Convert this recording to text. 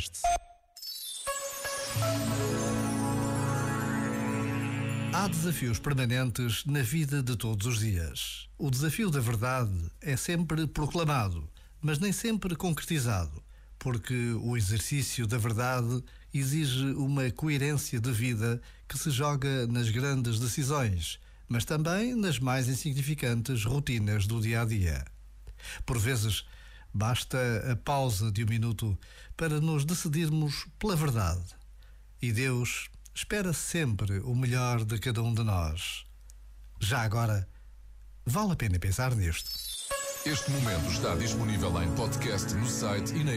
Podcast. Há desafios permanentes na vida de todos os dias. O desafio da verdade é sempre proclamado, mas nem sempre concretizado, porque o exercício da verdade exige uma coerência de vida que se joga nas grandes decisões, mas também nas mais insignificantes rotinas do dia a dia. Por vezes, basta a pausa de um minuto para nos decidirmos pela verdade. E Deus espera sempre o melhor de cada um de nós. Já agora, vale a pena pensar nisto. Este momento está disponível em podcast no site e na.